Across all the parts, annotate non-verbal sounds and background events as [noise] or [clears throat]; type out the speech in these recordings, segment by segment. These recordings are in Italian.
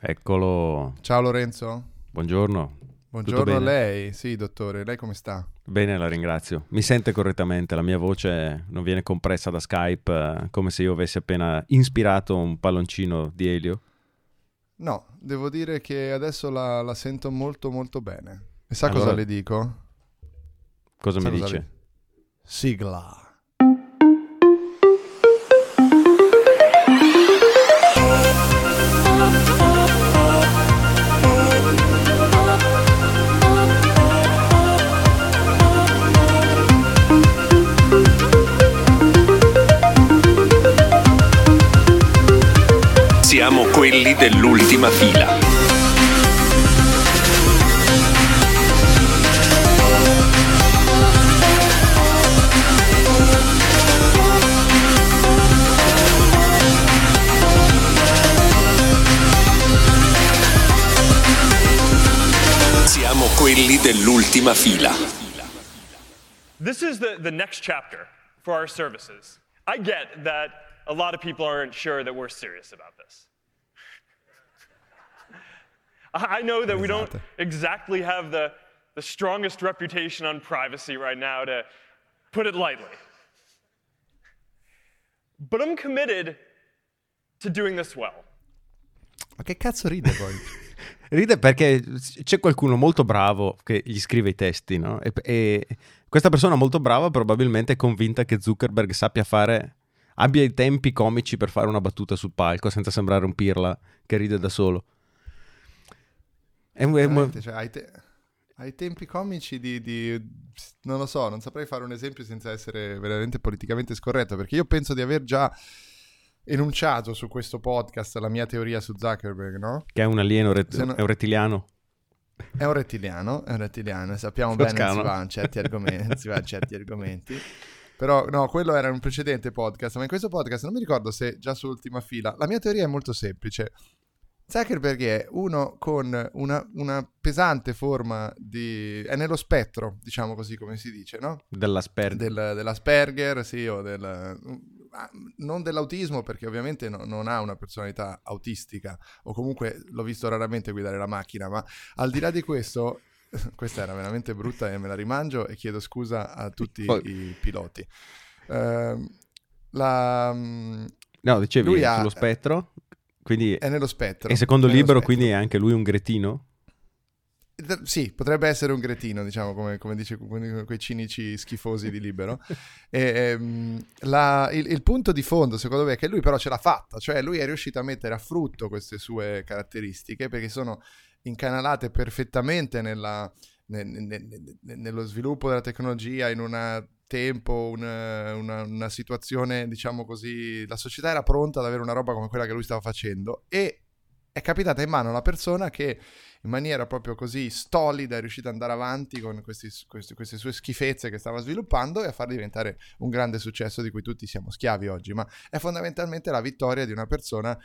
Eccolo. Ciao Lorenzo. Buongiorno. Buongiorno a lei. Sì, dottore, lei come sta? Bene, la ringrazio. Mi sente correttamente, la mia voce non viene compressa da Skype eh, come se io avessi appena ispirato un palloncino di elio? No, devo dire che adesso la, la sento molto molto bene. E sa Allora- cosa le dico? Cosa Sa mi cosa dice? le- Sigla. Siamo quelli dell'ultima fila. Siamo quelli dell'ultima fila. This is the, the next chapter for our services. I get that a lot of people aren't sure that we're serious about this. I know that we don't exactly have the, the strongest reputation on privacy right now, to put it lightly. But I'm committed to doing this well. Ma che cazzo ride poi? [laughs] Ride perché c'è qualcuno molto bravo che gli scrive i testi, no? E, e questa persona molto brava probabilmente è convinta che Zuckerberg sappia fare, abbia i tempi comici per fare una battuta sul palco senza sembrare un pirla che ride da solo. È è cioè, ai, te- ai tempi comici di, di- Non lo so, non saprei fare un esempio senza essere veramente politicamente scorretto, perché io penso di aver già enunciato su questo podcast la mia teoria su Zuckerberg, no? che è un alieno, ret- no- è un rettiliano. È un rettiliano, è un rettiliano, e sappiamo Toscano. bene che si va in certi argomenti, si va in certi argomenti. Però no, quello era un precedente podcast, ma in questo podcast non mi ricordo se già su ultima fila. La mia teoria è molto semplice. Zuckerberg è uno con una, una pesante forma di... è nello spettro, diciamo così come si dice, no? Dell'Asperger. Del- dell'Asperger, sì, o del... ah, non dell'autismo perché ovviamente no- non ha una personalità autistica o comunque l'ho visto raramente guidare la macchina, ma al di là di questo, [laughs] questa era veramente brutta e me la rimangio e chiedo scusa a tutti Poi- i piloti. Ehm, la, mm, No, dicevi Lui ha- sullo spettro, quindi... è nello spettro. E secondo libero, spettro. quindi è anche lui un gretino? Sì, potrebbe essere un gretino, diciamo, come, come dice que- quei cinici schifosi di Libero. E, [laughs] ehm, la- il, il punto di fondo, secondo me, è che lui però ce l'ha fatta, cioè lui è riuscito a mettere a frutto queste sue caratteristiche perché sono incanalate perfettamente nella- ne- ne- ne- ne- nello sviluppo della tecnologia in un tempo, una, una- una situazione, diciamo così, la società era pronta ad avere una roba come quella che lui stava facendo e è capitata in mano a una persona che in maniera proprio così stolida è riuscita ad andare avanti con questi- questi- queste sue schifezze che stava sviluppando e a far diventare un grande successo di cui tutti siamo schiavi oggi. Ma è fondamentalmente la vittoria di una persona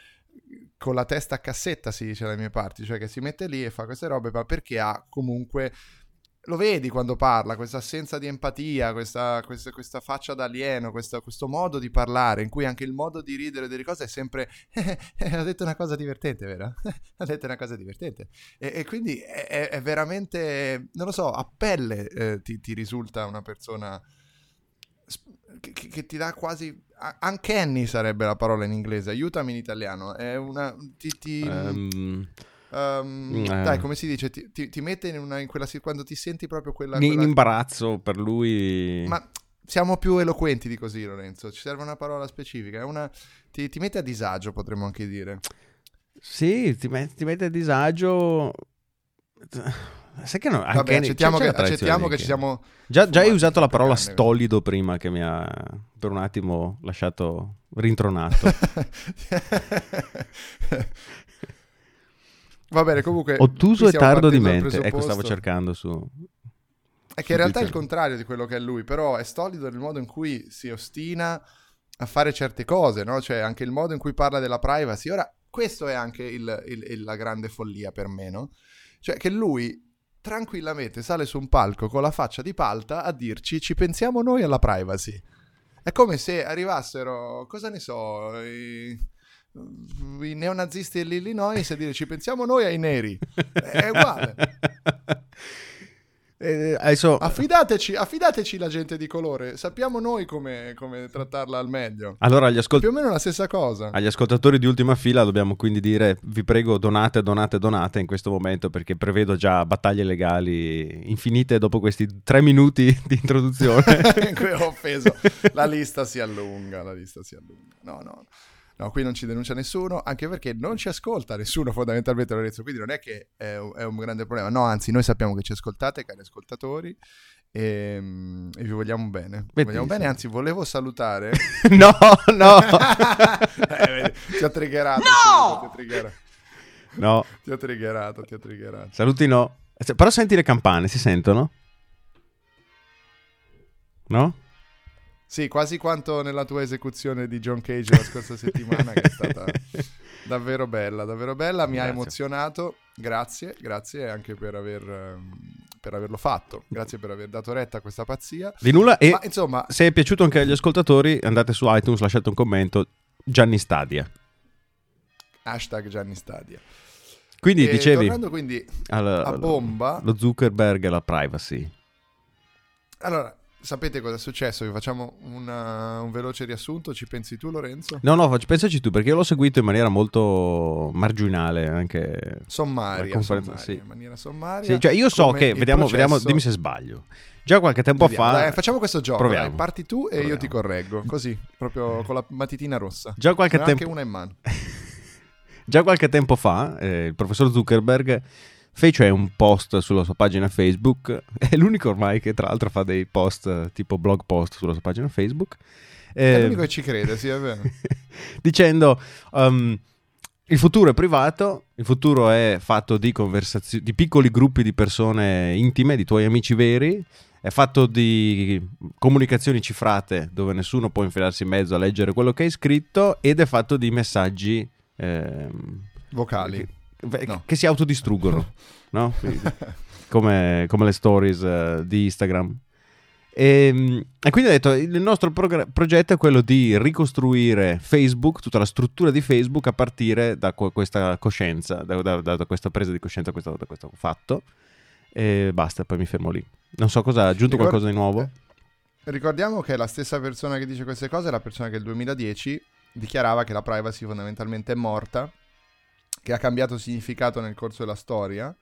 con la testa a cassetta, si dice dalle mie parti, cioè che si mette lì e fa queste robe, ma perché ha comunque lo vedi quando parla, questa assenza di empatia, questa, questa- questa faccia da alieno, questa- questo modo di parlare, in cui anche il modo di ridere delle cose è sempre [laughs] ha detto una cosa divertente, vero? [laughs] ha detto una cosa divertente. E, e quindi è, è- veramente, non lo so, a pelle eh, ti, ti risulta una persona che- che ti dà quasi... a- Uncanny sarebbe la parola in inglese, aiutami in italiano. È una... Ti, ti- Ehm, ehm, eh. Dai, come si dice? Ti, ti- ti mette in, una, in quella... quando ti senti proprio quella... in quella- imbarazzo per lui. ma siamo più eloquenti di così, Lorenzo. Ci serve una parola specifica. Una... ti, ti mette a disagio, potremmo anche dire. Sì, ti, met- ti mette a disagio. Sai che no? Vabbè, anche- accettiamo, c'è- che, c'è tradizione accettiamo che che- ci siamo. Già, già hai usato la parola stolido prima che mi ha per un attimo lasciato rintronato. [laughs] Va bene, comunque. Ottuso e tardo di mente. Ecco, stavo cercando su. È che in realtà è il contrario di quello che è lui, però è stolido nel modo in cui si ostina a fare certe cose, no? Cioè anche il modo in cui parla della privacy. Ora, questo è anche il- il- il- la grande follia per me, no? Cioè che lui tranquillamente sale su un palco con la faccia di palta a dirci ci pensiamo noi alla privacy. È come se arrivassero, cosa ne so, i- i neonazisti dell'Illinois e dire ci pensiamo noi ai neri. [laughs] È uguale. Eh, adesso, Affidateci, affidateci la gente di colore, sappiamo noi come, come trattarla al meglio. allora agli, ascol- Più o meno la stessa cosa. agli ascoltatori di ultima fila dobbiamo quindi dire vi prego donate, donate, donate in questo momento perché prevedo già battaglie legali infinite dopo questi tre minuti [laughs] di introduzione. [laughs] Ho offeso. La lista si allunga, la lista si allunga. No, no. No, qui non ci denuncia nessuno, anche perché non ci ascolta nessuno fondamentalmente Lorenzo, quindi non è che è un, è un grande problema. No, anzi, noi sappiamo che ci ascoltate, cari ascoltatori, e, mm, e vi vogliamo bene. Vi vogliamo bene, anzi, volevo salutare... [laughs] no, no, [laughs] Eh, ti ho triggerato. subito, Ti ho triggerato, no, ti ho triggerato, ti ho triggerato. saluti no. Se- Però senti le campane, si sentono? No? Sì, quasi quanto nella tua esecuzione di John Cage la scorsa [laughs] settimana, che è stata davvero bella, davvero bella, mi ha Grazie. emozionato. Grazie, grazie anche per, aver, ehm, per averlo fatto, grazie per aver dato retta a questa pazzia. Di nulla e Ma insomma, se è piaciuto anche agli ascoltatori andate su iTunes, lasciate un commento. Gianni Stadia. hashtag Gianni Stadia. Quindi E dicevi Tornando quindi al- a bomba, lo Zuckerberg e la privacy. allora, sapete cosa è successo? Vi facciamo una- un veloce riassunto, ci pensi tu Lorenzo? No, no, pensaci tu perché io l'ho seguito in maniera molto marginale anche Sommaria, sommaria, sì. in maniera sommaria. Sì, cioè io so che, vediamo, vediamo, processo- dimmi se sbaglio. Già qualche tempo Vediamo, fa, dai, facciamo questo gioco. Proviamo. dai, parti tu e io Proviamo. ti correggo. Così, proprio [laughs] con la matitina rossa. già qualche, tempo, anche una in mano. [laughs] già qualche tempo fa, eh, il professor Zuckerberg fece un post sulla sua pagina Facebook. [laughs] È l'unico ormai che, tra l'altro, fa dei post tipo blog post sulla sua pagina Facebook. È eh, l'unico che ci crede, sì, è vero. [laughs] dicendo um, il futuro è privato, il futuro è fatto di conversazioni, di piccoli gruppi di persone intime, di tuoi amici veri, è fatto di comunicazioni cifrate dove nessuno può infilarsi in mezzo a leggere quello che hai scritto ed è fatto di messaggi ehm, Vocali. Che, No. che si autodistruggono, [laughs] no? Come, come le stories eh, di Instagram. E, e quindi ho detto: il nostro progr- progetto è quello di ricostruire Facebook, tutta la struttura di Facebook a partire da que- questa coscienza, da, da- da- da questa presa di coscienza, questo- da questo fatto. E basta, poi mi fermo lì. Non so cosa ha aggiunto Ricord- qualcosa di nuovo. eh, Ricordiamo che la stessa persona che dice queste cose è la persona che nel 2010 dichiarava che la privacy fondamentalmente è morta, che ha cambiato significato nel corso della storia,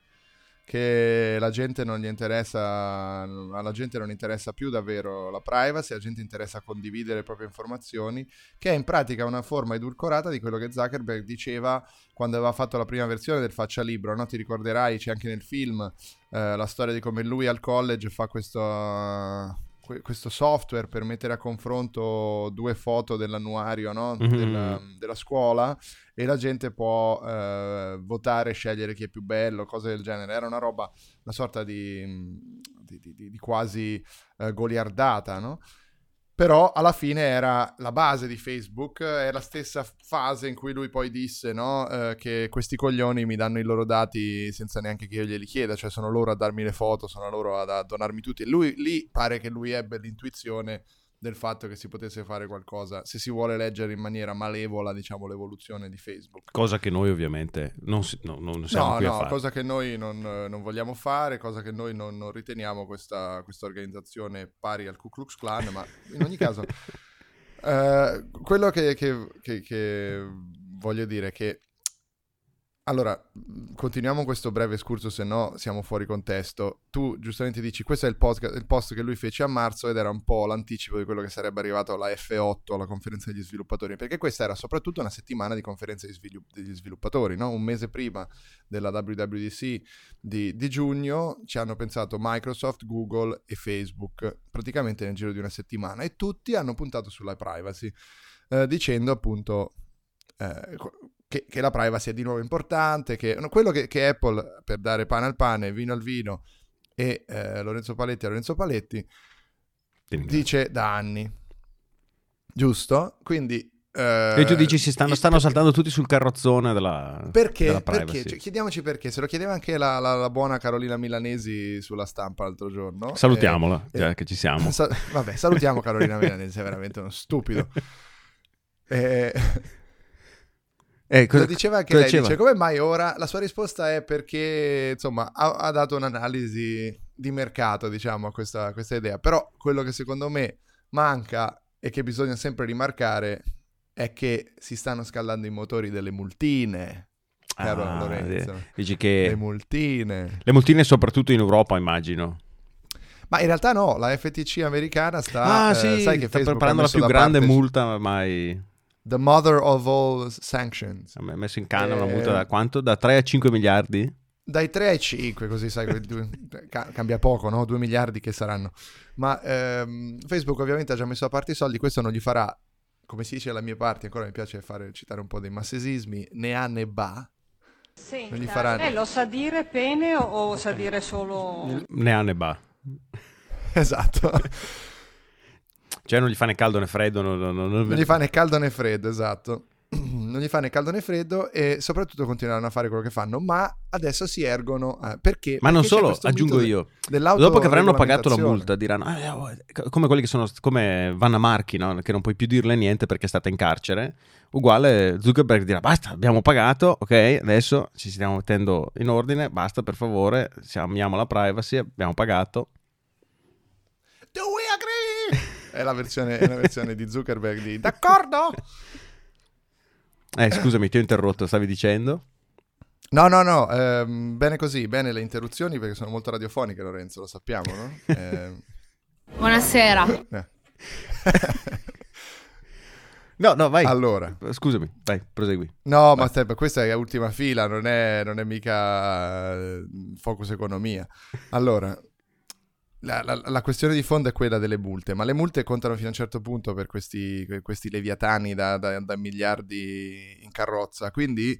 che la gente non gli interessa, alla gente non interessa più davvero la privacy, la gente interessa condividere le proprie informazioni, che è in pratica una forma edulcorata di quello che Zuckerberg diceva quando aveva fatto la prima versione del faccia libro, no? Ti ricorderai, c'è anche nel film eh, la storia di come lui al college fa questo, que- questo software per mettere a confronto due foto dell'annuario no? Mhm. della, della scuola e la gente può eh, votare, scegliere chi è più bello, cose del genere. Era una roba, una sorta di, di- di- di- di quasi eh, goliardata, no? Però alla fine era la base di Facebook, è la stessa fase in cui lui poi disse no, eh, che questi coglioni mi danno i loro dati senza neanche che io glieli chieda, cioè sono loro a darmi le foto, sono loro ad- a donarmi tutti. E lui lì pare che lui ebbe l'intuizione del fatto che si potesse fare qualcosa, se si vuole leggere in maniera malevola, diciamo, l'evoluzione di Facebook. Cosa che noi ovviamente non, si- no, non siamo No, qui a no, fare. cosa che noi non, non vogliamo fare, cosa che noi non, non riteniamo questa, questa organizzazione pari al Ku Klux Klan, ma in ogni caso, [laughs] eh, quello che, che- che- che voglio dire è che, allora, continuiamo questo breve escurso, se no siamo fuori contesto. Tu giustamente dici, questo è il, podcast- il post che lui fece a marzo ed era un po' l'anticipo di quello che sarebbe arrivato alla F8, alla conferenza degli sviluppatori, perché questa era soprattutto una settimana di conferenza degli svilu- degli sviluppatori, no? un mese prima della WWDC di, di giugno ci hanno pensato Microsoft, Google e Facebook praticamente nel giro di una settimana e tutti hanno puntato sulla privacy eh, dicendo appunto eh, che, che la privacy è di nuovo importante, che no, quello che, che Apple per dare pane al pane, vino al vino e eh, Lorenzo Paletti a Lorenzo Paletti dice da anni, giusto? Quindi... eh, E tu dici si stanno, stanno saltando tutti sul carrozzone della, perché? della Perché? Cioè, chiediamoci perché. Se lo chiedeva anche la, la- la buona Carolina Milanesi sulla stampa l'altro giorno. Salutiamola, Eh, già eh, che ci siamo. Sa- vabbè, salutiamo Carolina Milanesi, è veramente uno stupido. [laughs] Eh, Eh, cosa- Lo diceva anche cosa lei, diceva? dice come mai ora? La sua risposta è perché insomma ha, ha dato un'analisi di mercato diciamo a questa, questa idea, però quello che secondo me manca e che bisogna sempre rimarcare è che si stanno scaldando i motori delle multine, caro Ah, Lorenzo. eh, Dici Le che multine. le multine soprattutto in Europa, immagino. Ma in realtà no, la FTC americana sta... ah, eh, sì, sai che sta Facebook preparando la più grande parte multa mai The mother of all sanctions. ha messo in canna una Eh, multa da quanto? Da 3 a 5 miliardi? Dai 3 ai 5, così sai, [laughs] cambia poco, no? 2 miliardi che saranno. Ma ehm, Facebook ovviamente ha già messo a parte i soldi, questo non gli farà, come si dice alla mia parte, ancora mi piace fare, citare un po' dei massesismi, ne ha né ba. Senta, Non gli farà- lei lo sa dire bene o, o sa dire solo... Ne ha ne ba. [laughs] Esatto. [laughs] Cioè non gli fa né caldo né freddo. non- non- non- non gli fa né caldo né freddo, esatto. [clears throat] Non gli fa né caldo né freddo e soprattutto continueranno a fare quello che fanno, ma adesso si ergono eh, perché? Ma non perché c'è solo, aggiungo io. Dopo che avranno pagato la multa, diranno "Ah, eh, come quelli che sono come Vanna Marchi, no? che non puoi più dirle niente perché è stata in carcere. Uguale Zuckerberg dirà basta, abbiamo pagato, ok, adesso ci stiamo mettendo in ordine, basta per favore, amiamo la privacy, abbiamo pagato. Do we agree? È la versione, è la versione di Zuckerberg di d'accordo? Eh, scusami, ti ho interrotto, stavi dicendo? No, no, no, ehm, bene così, bene le interruzioni perché sono molto radiofoniche, Lorenzo, lo sappiamo, no? Ehm, Buonasera. eh. [laughs] No, no, vai. allora, Scusami, vai, prosegui. no, ma te- questa è ultima fila, non è, non è mica eh, focus economia. Allora, la, la- la questione di fondo è quella delle multe, ma le multe contano fino a un certo punto per questi, questi leviatani da, da- da miliardi in carrozza, quindi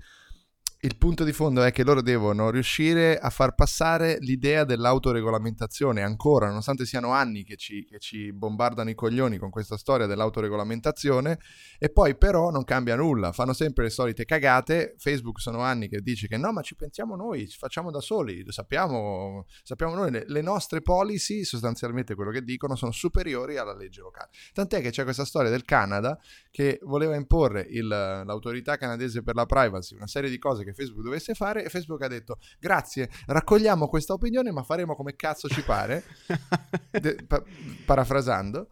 il punto di fondo è che loro devono riuscire a far passare l'idea dell'autoregolamentazione ancora, nonostante siano anni che ci, che ci bombardano i coglioni con questa storia dell'autoregolamentazione, e poi però non cambia nulla, fanno sempre le solite cagate. Facebook sono anni che dice che no, ma ci pensiamo noi, ci facciamo da soli, lo sappiamo, sappiamo noi, le, le nostre policy, sostanzialmente quello che dicono, sono superiori alla legge locale. Tant'è che c'è questa storia del Canada che voleva imporre il- l'autorità canadese per la privacy una serie di cose che Facebook dovesse fare e Facebook ha detto grazie, raccogliamo questa opinione ma faremo come cazzo ci pare, [laughs] De- pa- parafrasando.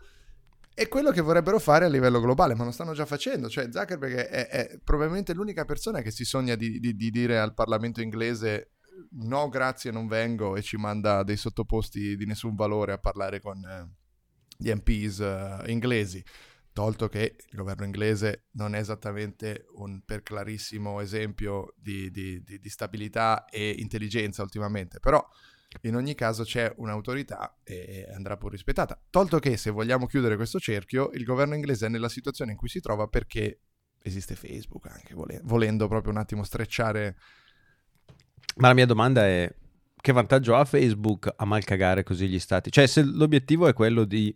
È quello che vorrebbero fare a livello globale, ma lo stanno già facendo. Cioè, Zuckerberg è, è probabilmente l'unica persona che si sogna di, di- di dire al Parlamento inglese no, grazie, non vengo e ci manda dei sottoposti di nessun valore a parlare con eh, gli MPs eh, inglesi. Tolto che il governo inglese non è esattamente un per clarissimo esempio di, di- di- di stabilità e intelligenza ultimamente, però in ogni caso c'è un'autorità e andrà pur rispettata. Tolto che se vogliamo chiudere questo cerchio, il governo inglese è nella situazione in cui si trova perché esiste Facebook anche, vole- volendo proprio un attimo strecciare... Ma la mia domanda è: che vantaggio ha Facebook a mal cagare così gli stati? Cioè, se l'obiettivo è quello di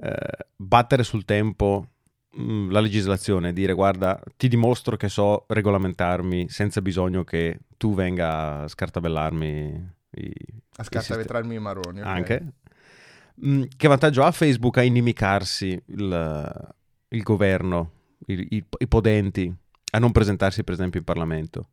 eh, battere sul tempo mh, la legislazione, dire guarda, ti dimostro che so regolamentarmi senza bisogno che tu venga a scartabellarmi i, A scartavetrarmi i maroni. sistemi. ok? Anche. Mh, che vantaggio ha Facebook a inimicarsi il, il governo, i, i- i podenti, a non presentarsi per esempio in Parlamento?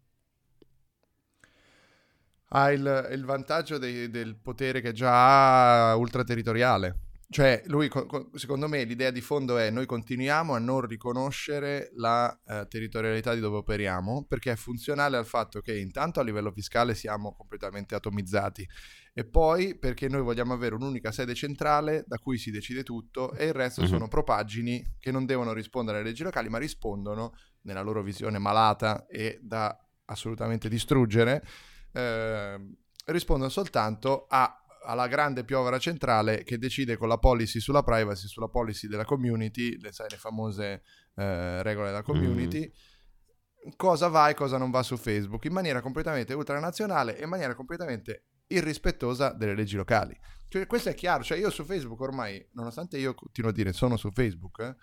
ha il, il vantaggio dei- del potere che già ha ultraterritoriale. Cioè, lui, co- co- secondo me, l'idea di fondo è noi continuiamo a non riconoscere la eh, territorialità di dove operiamo perché è funzionale al fatto che intanto a livello fiscale siamo completamente atomizzati e poi perché noi vogliamo avere un'unica sede centrale da cui si decide tutto e il resto Mhm. sono propagini che non devono rispondere alle leggi locali ma rispondono nella loro visione malata e da assolutamente distruggere eh, rispondono soltanto a- alla grande piovra centrale che decide con la policy sulla privacy, sulla policy della community, le, sai, le famose eh, regole della community, cosa va e cosa non va su Facebook in maniera completamente ultranazionale e in maniera completamente irrispettosa delle leggi locali. Cioè, questo è chiaro, cioè io su Facebook ormai, nonostante io continuo a dire sono su Facebook, eh,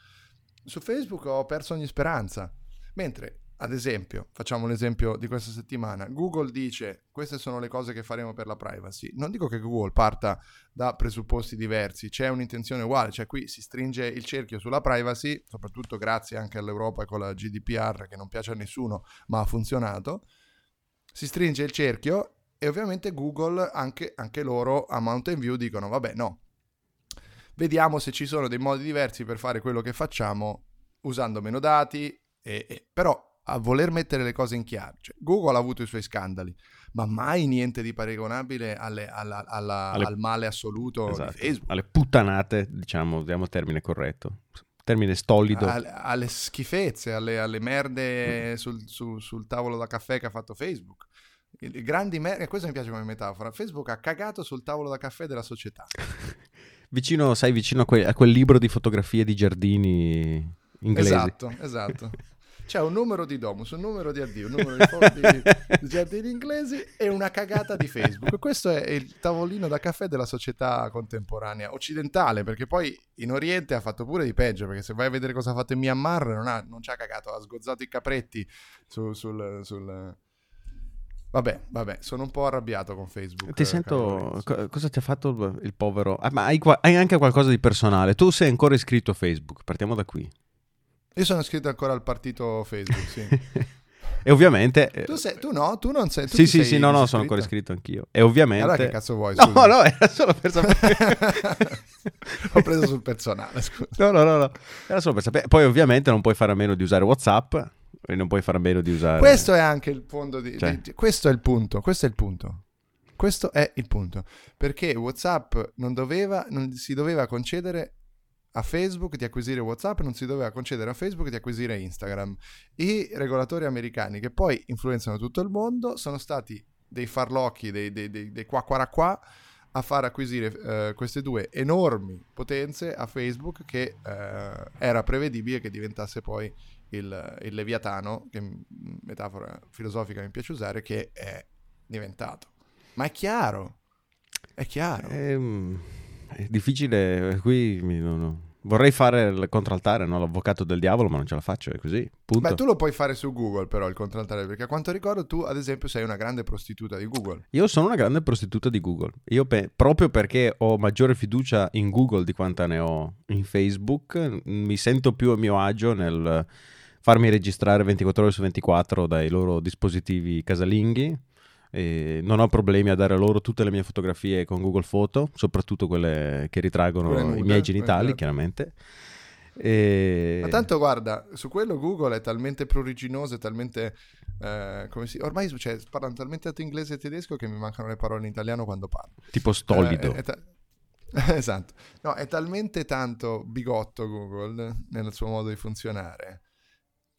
su Facebook ho perso ogni speranza. Mentre ad esempio, facciamo l'esempio di questa settimana, Google dice queste sono le cose che faremo per la privacy. Non dico che Google parta da presupposti diversi, c'è un'intenzione uguale, cioè qui si stringe il cerchio sulla privacy, soprattutto grazie anche all'Europa con la GDPR che non piace a nessuno, ma ha funzionato. Si stringe il cerchio e ovviamente Google, anche, anche loro a Mountain View dicono vabbè no, vediamo se ci sono dei modi diversi per fare quello che facciamo usando meno dati, e, e, però a voler mettere le cose in chiaro. Cioè, Google ha avuto i suoi scandali, ma mai niente di paragonabile alle, alla, alla, alle, al male assoluto esatto, di Facebook. Alle puttanate, diciamo, usiamo il termine corretto. Termine stolido. Alle, alle schifezze, alle, alle merde mm. sul, su, sul, tavolo da caffè che ha fatto Facebook. I, grandi merde, questo mi piace come metafora. Facebook ha cagato sul tavolo da caffè della società. [laughs] vicino, sai, vicino a, que, a quel libro di fotografie di giardini inglesi. Esatto, esatto. [laughs] C'è un numero di Domus, un numero di addio, un numero di, di, di giardini inglesi e una cagata di Facebook. Questo è il tavolino da caffè della società contemporanea occidentale, perché poi in Oriente ha fatto pure di peggio, perché se vai a vedere cosa ha fatto in Myanmar non, ha, non ci ha cagato, ha sgozzato i capretti su, sul, sul... Vabbè, vabbè, sono un po' arrabbiato con Facebook. Ti sento. Co- cosa ti ha fatto il povero? Ah, ma hai, hai, anche qualcosa di personale. Tu sei ancora iscritto a Facebook. Partiamo da qui. Io sono iscritto ancora al partito Facebook, sì. [laughs] e ovviamente... Eh, tu, sei, tu, no? Tu non sei... Tu sì, sì, sei sì, no, no, sono ancora iscritto anch'io. E ovviamente... Allora che cazzo vuoi? Scusa. No, no, era solo per sapere... [laughs] Ho preso sul personale, scusa. No, no, no, no, era solo per sapere. Poi ovviamente non puoi fare a meno di usare WhatsApp e non puoi fare a meno di usare... Questo è anche il fondo di... Cioè. di questo è il punto, questo è il punto. Questo è il punto. Perché WhatsApp non doveva, non si doveva concedere a Facebook di acquisire WhatsApp, non si doveva concedere a Facebook di acquisire Instagram. I regolatori americani, che poi influenzano tutto il mondo, sono stati dei farlocchi, dei, dei, dei, dei qua qua qua a far acquisire uh, queste due enormi potenze a Facebook che uh, era prevedibile che diventasse poi il, il leviatano, che metafora filosofica mi piace usare, che è diventato. Ma è chiaro, è chiaro. Ehm è difficile, qui no, no. vorrei fare il contraltare, no? l'avvocato del diavolo, ma non ce la faccio, è così. Punto. Beh, tu lo puoi fare su Google però il contraltare, perché a quanto ricordo tu ad esempio sei una grande prostituta di Google. Io sono una grande prostituta di Google, io pe- proprio perché ho maggiore fiducia in Google di quanta ne ho in Facebook, mi sento più a mio agio nel farmi registrare 24 ore su 24 dai loro dispositivi casalinghi e non ho problemi a dare loro tutte le mie fotografie con Google Photo, soprattutto quelle che ritraggono nude, i miei genitali, certo. chiaramente. E... Ma tanto guarda, su quello Google è talmente pruriginoso, è talmente... Eh, come si... Ormai cioè, parlano talmente tanto inglese e tedesco che mi mancano le parole in italiano quando parlo. Tipo stolido. Eh, è ta... [laughs] esatto. No, è talmente tanto bigotto Google nel suo modo di funzionare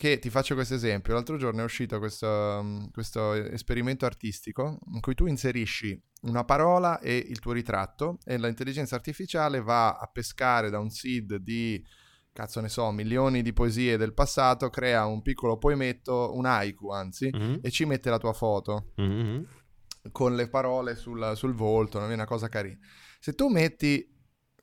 che ti faccio questo esempio. L'altro giorno è uscito questo, um, questo, esperimento artistico in cui tu inserisci una parola e il tuo ritratto e l'intelligenza artificiale va a pescare da un seed di, cazzo ne so, milioni di poesie del passato, crea un piccolo poemetto, un haiku anzi, mm-hmm. e ci mette la tua foto. Mm-hmm. Con le parole sul, sul volto, non è una cosa carina. Se tu metti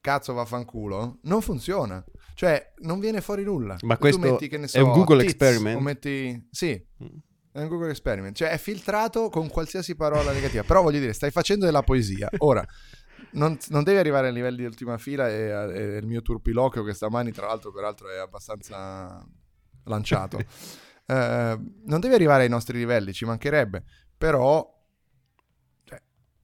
cazzo vaffanculo, non funziona. Cioè, non viene fuori nulla. Ma questo metti, so, è un Google tits, experiment? Metti... Sì, mm. è un Google experiment. Cioè, è filtrato con qualsiasi parola negativa. Però voglio dire, stai facendo della poesia. Ora, non, non devi arrivare ai livelli di ultima fila e, e il mio turpiloquio che stamani, tra l'altro, peraltro è abbastanza lanciato. uh, [laughs] non devi arrivare ai nostri livelli, ci mancherebbe. Però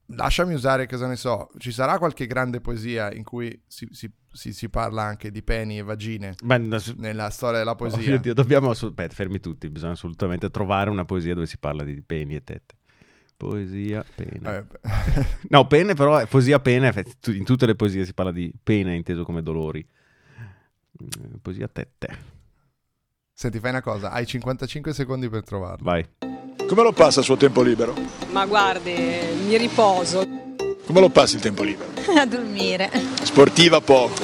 lasciami usare, cosa ne so, ci sarà qualche grande poesia in cui si, si, si, si parla anche di peni e vagine Beh, no, nella storia della poesia? Oh, Dio, dobbiamo, aspetta, fermi tutti, bisogna assolutamente trovare una poesia dove si parla di peni e tette. Poesia, pena. Eh, [laughs] no, pene però, poesia, pena, in tutte le poesie si parla di pena inteso come dolori. Mm, poesia, tette. Senti, fai una cosa, hai 55 secondi per trovarlo. Vai. Come lo passa il suo tempo libero? Ma guardi, mi riposo. Come lo passi il tempo libero? [laughs] A dormire. Sportiva poco.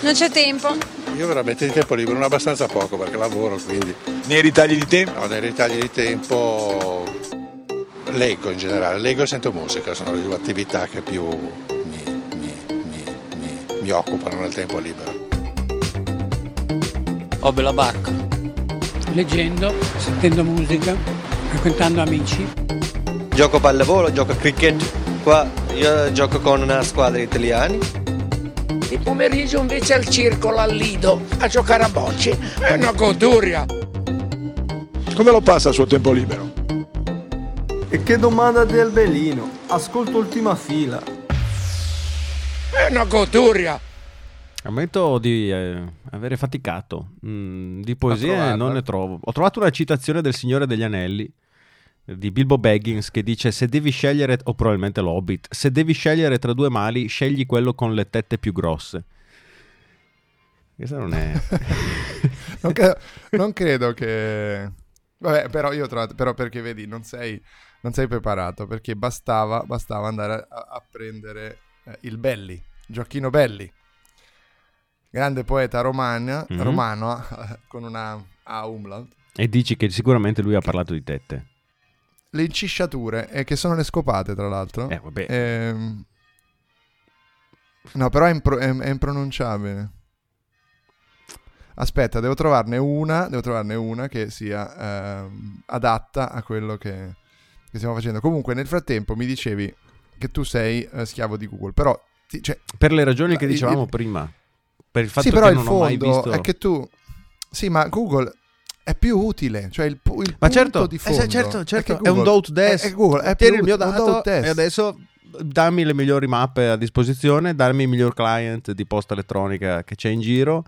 Non c'è tempo. Io veramente di tempo libero non abbastanza poco perché lavoro, quindi... Nei ritagli di tempo? No, nei ritagli di tempo leggo in generale, leggo e sento musica, sono le due attività che più mi, mi, mi, mi occupano nel tempo libero. Ho bella barca leggendo, sentendo musica, frequentando amici. Gioco pallavolo, gioco a cricket. Qua io gioco con una squadra italiani. Il pomeriggio invece al circolo al Lido a giocare a bocce. È una goduria. Come lo passa il suo tempo libero? E che domanda del belino. Ascolto ultima fila. È una goduria. Ammetto di eh, avere faticato. Mm, di poesie non ne trovo. Ho trovato una citazione del Signore degli Anelli di Bilbo Baggins che dice se devi scegliere, o probabilmente l'Hobbit, se devi scegliere tra due mali, scegli quello con le tette più grosse. Questa non è... [laughs] non, credo, non credo che... Vabbè, però io ho trovato... Però perché vedi, non sei, non sei preparato, perché bastava, bastava andare a, a prendere eh, il Belli, Gioacchino Belli, grande poeta romana, Mhm. romano, [laughs] con una A umlaut. e dici che sicuramente lui ha parlato di tette. Le incisciature, eh, che sono le scopate, tra l'altro. Eh, vabbè. Ehm, No, però è, impro- è- è impronunciabile. Aspetta, devo trovarne una, devo trovarne una che sia ehm, adatta a quello che, che stiamo facendo. Comunque, nel frattempo mi dicevi che tu sei eh, schiavo di Google, però... ti- cioè, Per le ragioni la- che dicevamo il- prima. Per il fatto sì, però che il non ho mai fondo visto... è che tu... Sì, ma Google è più utile, cioè il, il Ma punto certo, di eh, fondo. certo, certo, che è un Google- do to desk. È, è Google, è Tieni più il mio dato e adesso dammi le migliori mappe a disposizione, dammi il miglior client di posta elettronica che c'è in giro,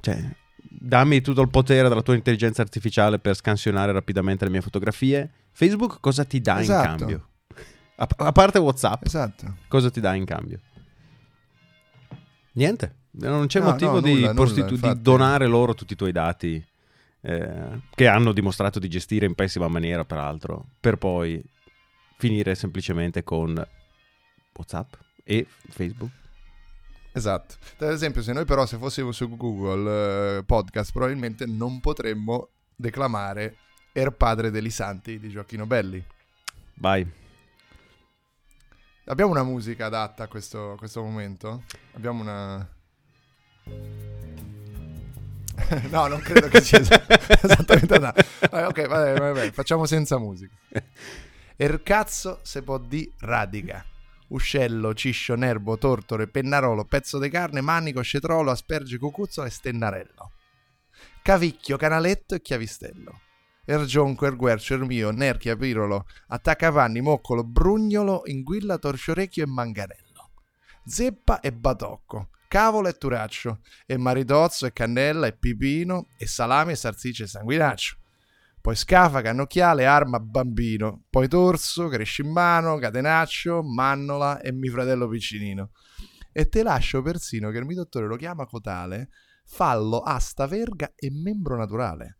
cioè dammi tutto il potere della tua intelligenza artificiale per scansionare rapidamente le mie fotografie. Facebook cosa ti dà Esatto. in cambio? A, a parte WhatsApp, Esatto. cosa ti dà in cambio? Niente, non c'è No, motivo no, di, nulla, prostitu- nulla, di donare loro tutti i tuoi dati eh, che hanno dimostrato di gestire in pessima maniera, peraltro, per poi finire semplicemente con WhatsApp e Facebook. Esatto. Ad esempio, se noi però se fossimo su Google eh, Podcast, probabilmente non potremmo declamare Er padre degli santi di Gioacchino Belli. Vai. Abbiamo una musica adatta a questo, a questo momento? Abbiamo una... [laughs] no, non credo che sia es- [laughs] esattamente adatta. Vabbè, ok, vabbè, vabbè, facciamo senza musica. Er cazzo se può di radica. Uscello, ciscio, nervo, tortore, pennarolo, pezzo di carne, manico, scetrolo, asperge, cucuzzo e stennarello. Cavicchio, canaletto e chiavistello. Ergionco, erguercio, ermio, nerchia, pirolo, attaccapanni, moccolo, brugnolo, inguilla, torciorecchio e manganello. Zeppa e batocco, cavolo e turaccio, e maritozzo e cannella e pipino, e salame e salsiccia e sanguinaccio. Poi scafa, cannocchiale, arma, bambino. Poi torso, crescimano, catenaccio, mannola e mi fratello piccinino. E te lascio persino che il mio dottore lo chiama cotale, fallo, asta, verga e membro naturale.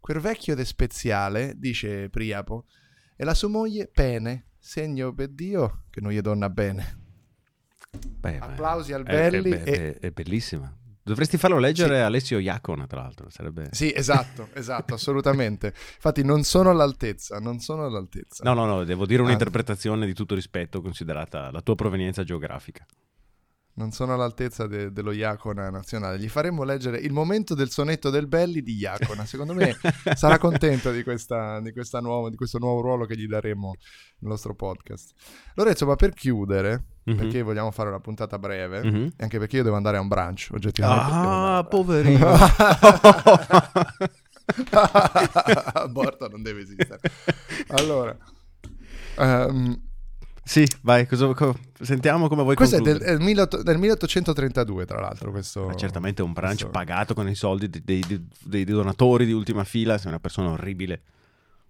Quel vecchio de speziale, dice Priapo, e la sua moglie pene, segno per Dio che non gli donna bene. Beh, Applausi al Belli è, è- è bellissima. Dovresti farlo leggere a Alessio Iacona, tra l'altro. Sarebbe... Sì, esatto, esatto, assolutamente. Infatti non sono all'altezza, non sono all'altezza. No, no, no, devo dire Ah. un'interpretazione di tutto rispetto, considerata la tua provenienza geografica. Non sono all'altezza de- dello Iacona nazionale. Gli faremo leggere il momento del sonetto del Belli di Iacona. Secondo me [laughs] sarà contento di, questa, di, questa nuova- di questo nuovo ruolo che gli daremo nel nostro podcast. Lorenzo, ma per chiudere, Mhm. perché vogliamo fare una puntata breve, Mhm. e anche perché io devo andare a un brunch, oggettivamente. Ah, poverino. [laughs] Aborto non deve esistere. [laughs] Allora, ehm, Sì, vai, cosa- co- sentiamo come vuoi questo è del, concludere. è del 18- del 1832, tra l'altro. Questo, Ma certamente un brunch questo- pagato con i soldi dei, dei- dei- donatori di ultima fila, sei una persona orribile.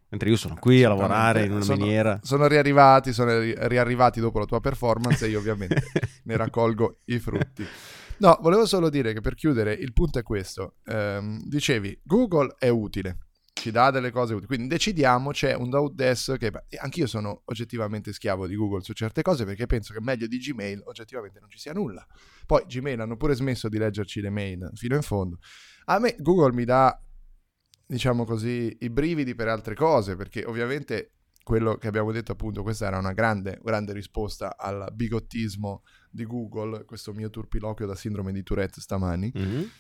Mentre io sono qui a lavorare in una sono, miniera. Sono riarrivati, sono ri- riarrivati dopo la tua performance e io ovviamente [laughs] ne raccolgo i frutti. No, volevo solo dire che per chiudere il punto è questo. Ehm, dicevi, Google è utile, ci dà delle cose utili, quindi decidiamo, c'è un do desk che e anch'io sono oggettivamente schiavo di Google su certe cose perché penso che meglio di Gmail oggettivamente non ci sia nulla. Poi Gmail hanno pure smesso di leggerci le mail fino in fondo. A me Google mi dà diciamo così, i brividi per altre cose, perché ovviamente quello che abbiamo detto appunto, questa era una grande, grande risposta al bigottismo di Google, questo mio turpiloquio da sindrome di Tourette stamani, Mhm.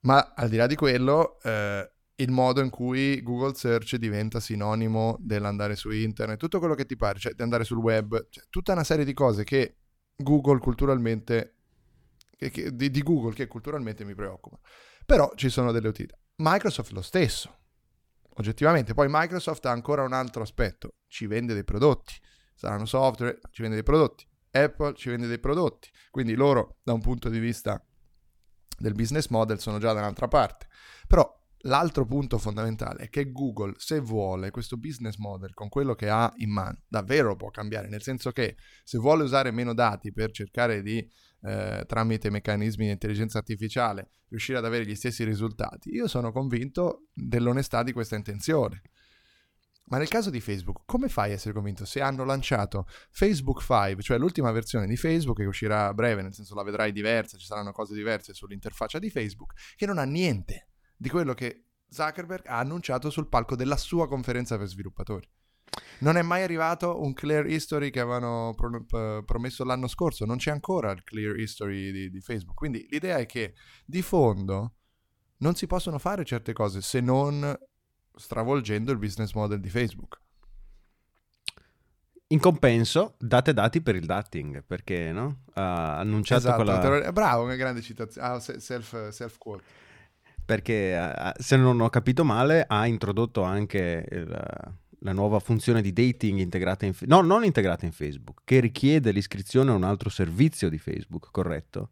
ma al di là di quello, eh, il modo in cui Google Search diventa sinonimo dell'andare su internet, tutto quello che ti pare, cioè di andare sul web, cioè, tutta una serie di cose che Google culturalmente, che, che, di, di Google che culturalmente mi preoccupa. Però ci sono delle utilità. Microsoft lo stesso, oggettivamente. Poi Microsoft ha ancora un altro aspetto, ci vende dei prodotti, saranno software, ci vende dei prodotti. Apple ci vende dei prodotti, quindi loro da un punto di vista del business model sono già da un'altra parte. Però l'altro punto fondamentale è che Google, se vuole questo business model con quello che ha in mano, davvero può cambiare, nel senso che se vuole usare meno dati per cercare di, eh, tramite meccanismi di intelligenza artificiale, riuscire ad avere gli stessi risultati, io sono convinto dell'onestà di questa intenzione. Ma nel caso di Facebook, come fai a essere convinto se hanno lanciato Facebook 5, cioè l'ultima versione di Facebook che uscirà a breve, nel senso la vedrai diversa, ci saranno cose diverse sull'interfaccia di Facebook, che non ha niente di quello che Zuckerberg ha annunciato sul palco della sua conferenza per sviluppatori. Non è mai arrivato un clear history che avevano pro- p- promesso l'anno scorso, non c'è ancora il clear history di, di Facebook. Quindi l'idea è che di fondo non si possono fare certe cose se non stravolgendo il business model di Facebook. In compenso, date dati per il dating, perché no? ha annunciato esatto, quella... terror- bravo, una grande citazione. Ah, se- self, self quote. Perché, eh, se non ho capito male, ha introdotto anche il- la nuova funzione di dating integrata in... No, non integrata in Facebook, che richiede l'iscrizione a un altro servizio di Facebook, corretto?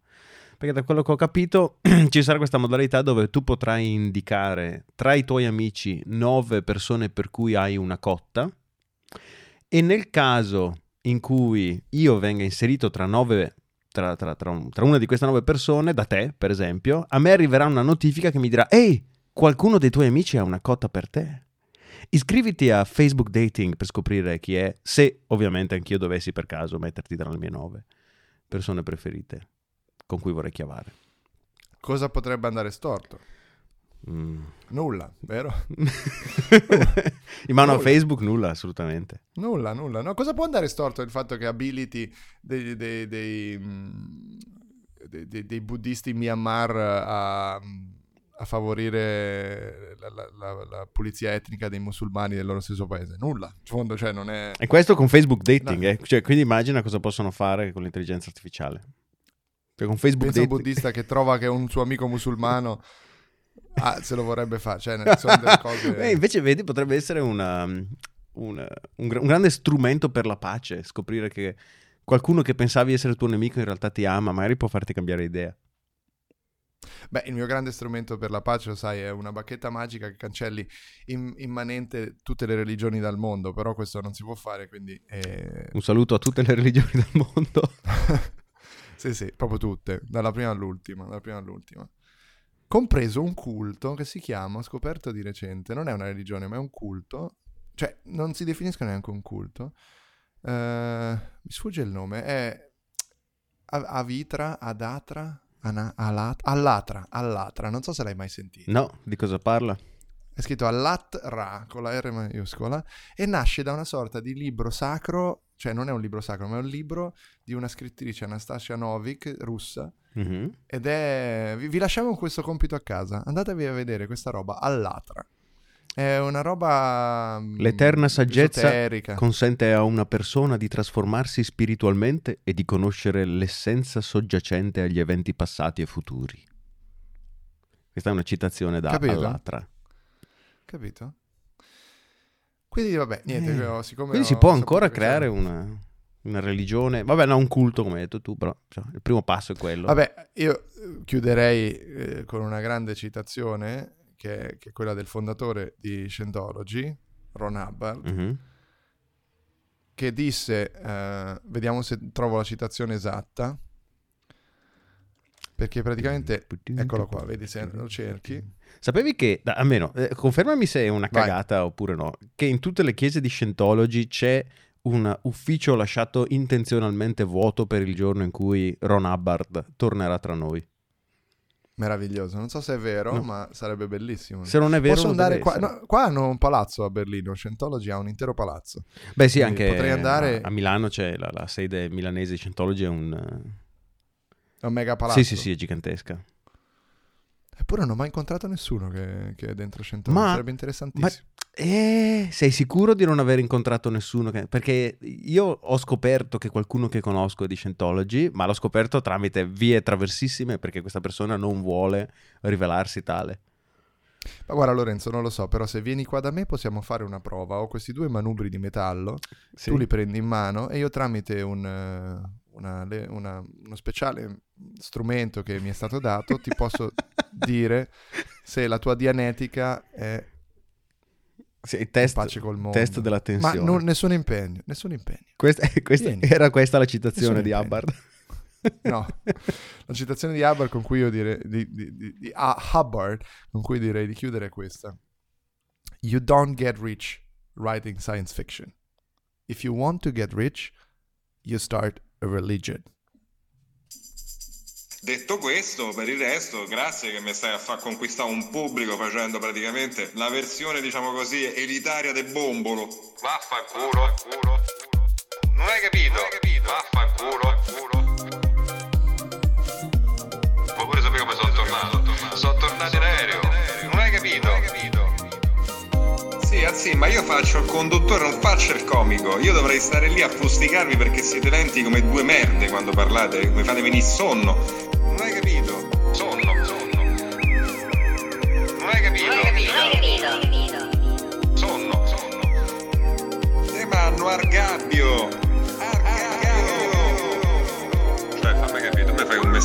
Perché da quello che ho capito [clears throat] ci sarà questa modalità dove tu potrai indicare tra i tuoi amici nove persone per cui hai una cotta e nel caso in cui io venga inserito tra nove tra, tra- tra un- tra una di queste nove persone, da te per esempio, a me arriverà una notifica che mi dirà ehi, qualcuno dei tuoi amici ha una cotta per te. Iscriviti a Facebook Dating per scoprire chi è, se ovviamente anch'io dovessi per caso metterti tra le mie nove persone preferite con cui vorrei chiavare. Cosa potrebbe andare storto? Mm. Nulla, vero? [laughs] [laughs] In mano a Nulla. Facebook nulla, assolutamente. Nulla, nulla. No, cosa può andare storto il fatto che abiliti dei, dei- dei, mm, dei- dei- dei buddisti in Myanmar a, a favorire la, la- la- la pulizia etnica dei musulmani del loro stesso paese? Nulla. In fondo, cioè, non è... E questo con Facebook Dating, No. eh. Cioè, quindi immagina cosa possono fare con l'intelligenza artificiale. Cioè, con Facebook Pensa a un Dating... buddista che trova che un suo amico musulmano [laughs] ah, se lo vorrebbe fare. Cioè, sono delle [laughs] cose... Eh, invece, vedi, potrebbe essere una- una- un, un grande strumento per la pace. Scoprire che qualcuno che pensavi essere tuo nemico in realtà ti ama, magari può farti cambiare idea. Beh, il mio grande strumento per la pace, lo sai, è una bacchetta magica che cancelli in- immanente tutte le religioni dal mondo, però questo non si può fare, quindi... eh, Un saluto a tutte le religioni del mondo. [laughs] sì, sì, proprio tutte, dalla prima all'ultima, dalla prima all'ultima. Compreso un culto che si chiama, ho scoperto di recente, non è una religione, ma è un culto, cioè non si definisce neanche un culto, eh, mi sfugge il nome, è Avitra, Adatra, Ana- Alat- Allatra, Allatra, non so se l'hai mai sentito. No, di cosa parla? È scritto Allat-Ra con la R maiuscola e nasce da una sorta di libro sacro, cioè non è un libro sacro, ma è un libro di una scrittrice Anastasia Novik, russa, Mhm. ed è... Vi, vi lasciamo questo compito a casa, andatevi a vedere questa roba, Allatra. È una roba... mm, L'eterna saggezza esoterica. consente a una persona di trasformarsi spiritualmente e di conoscere l'essenza soggiacente agli eventi passati e futuri. Questa è una citazione da Capito? Allatra. Capito? Quindi vabbè, niente, Eh, siccome Quindi si può ancora creare una, una religione, vabbè, no, un culto come hai detto tu, però cioè, il primo passo è quello. Vabbè, io eh, chiuderei eh, con una grande citazione che è, che è quella del fondatore di Scientology, Ron Hubbard, Mhm. che disse, eh, vediamo se trovo la citazione esatta, perché praticamente, eccolo qua, vedi se lo cerchi. Sapevi che, da- almeno, eh, confermami se è una Vai. cagata oppure no, che in tutte le chiese di Scientology c'è un ufficio lasciato intenzionalmente vuoto per il giorno in cui Ron Hubbard tornerà tra noi. Meraviglioso, non so se è vero, No. ma sarebbe bellissimo. Se non è vero, Posso andare qua? no, qua hanno un palazzo a Berlino, Scientology ha un intero palazzo. Beh sì, Quindi anche potrei andare a, Milano c'è la, la sede milanese di Scientology, è un... a un mega palazzo. Sì, sì, sì, è gigantesca. Eppure non ho mai incontrato nessuno che, che è dentro Scientology. Ma- Sarebbe interessantissimo. Eh, sei sicuro di non aver incontrato nessuno? che- Perché io ho scoperto che qualcuno che conosco è di Scientology, ma l'ho scoperto tramite vie traversissime perché questa persona non vuole rivelarsi tale. Ma guarda Lorenzo, non lo so, però se vieni qua da me possiamo fare una prova. Ho questi due manubri di metallo, Sì. tu li prendi in mano e io tramite un, eh, una- una- uno speciale strumento che mi è stato dato ti [laughs] posso dire se la tua dianetica è Sì, test, pace col mondo. test della tensione. Ma non- nessun impegno, nessun impegno. Questa, questa- Vieni. era questa la citazione Nessun di impegno. Hubbard. [laughs] No, la citazione di Hubbard con cui io direi di, di- di- di- Hubbard con cui direi di chiudere è questa. You don't get rich writing science fiction. If you want to get rich, you start religion. Detto questo, per il resto, grazie che mi stai a far conquistare un pubblico facendo praticamente la versione, diciamo così, elitaria del bombolo. Vaffanculo. Non hai capito? Vaffanculo. Sì, ma io faccio il conduttore, non faccio il comico. Io dovrei stare lì a fusticarvi perché siete lenti come due merde quando parlate, mi fate venire sonno.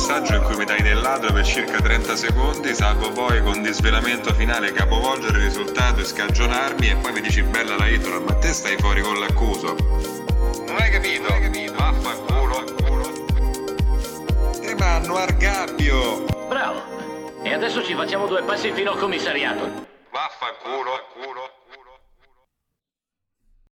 Messaggio in cui mi dai del lato per circa 30 secondi, salvo poi con disvelamento finale capovolgere il risultato e scagionarmi e poi mi dici bella la intro, ma te stai fuori con l'accuso. Non hai capito? Vaffanculo. Te manno argabbio. Bravo. E adesso ci facciamo due passi fino al commissariato. Vaffanculo.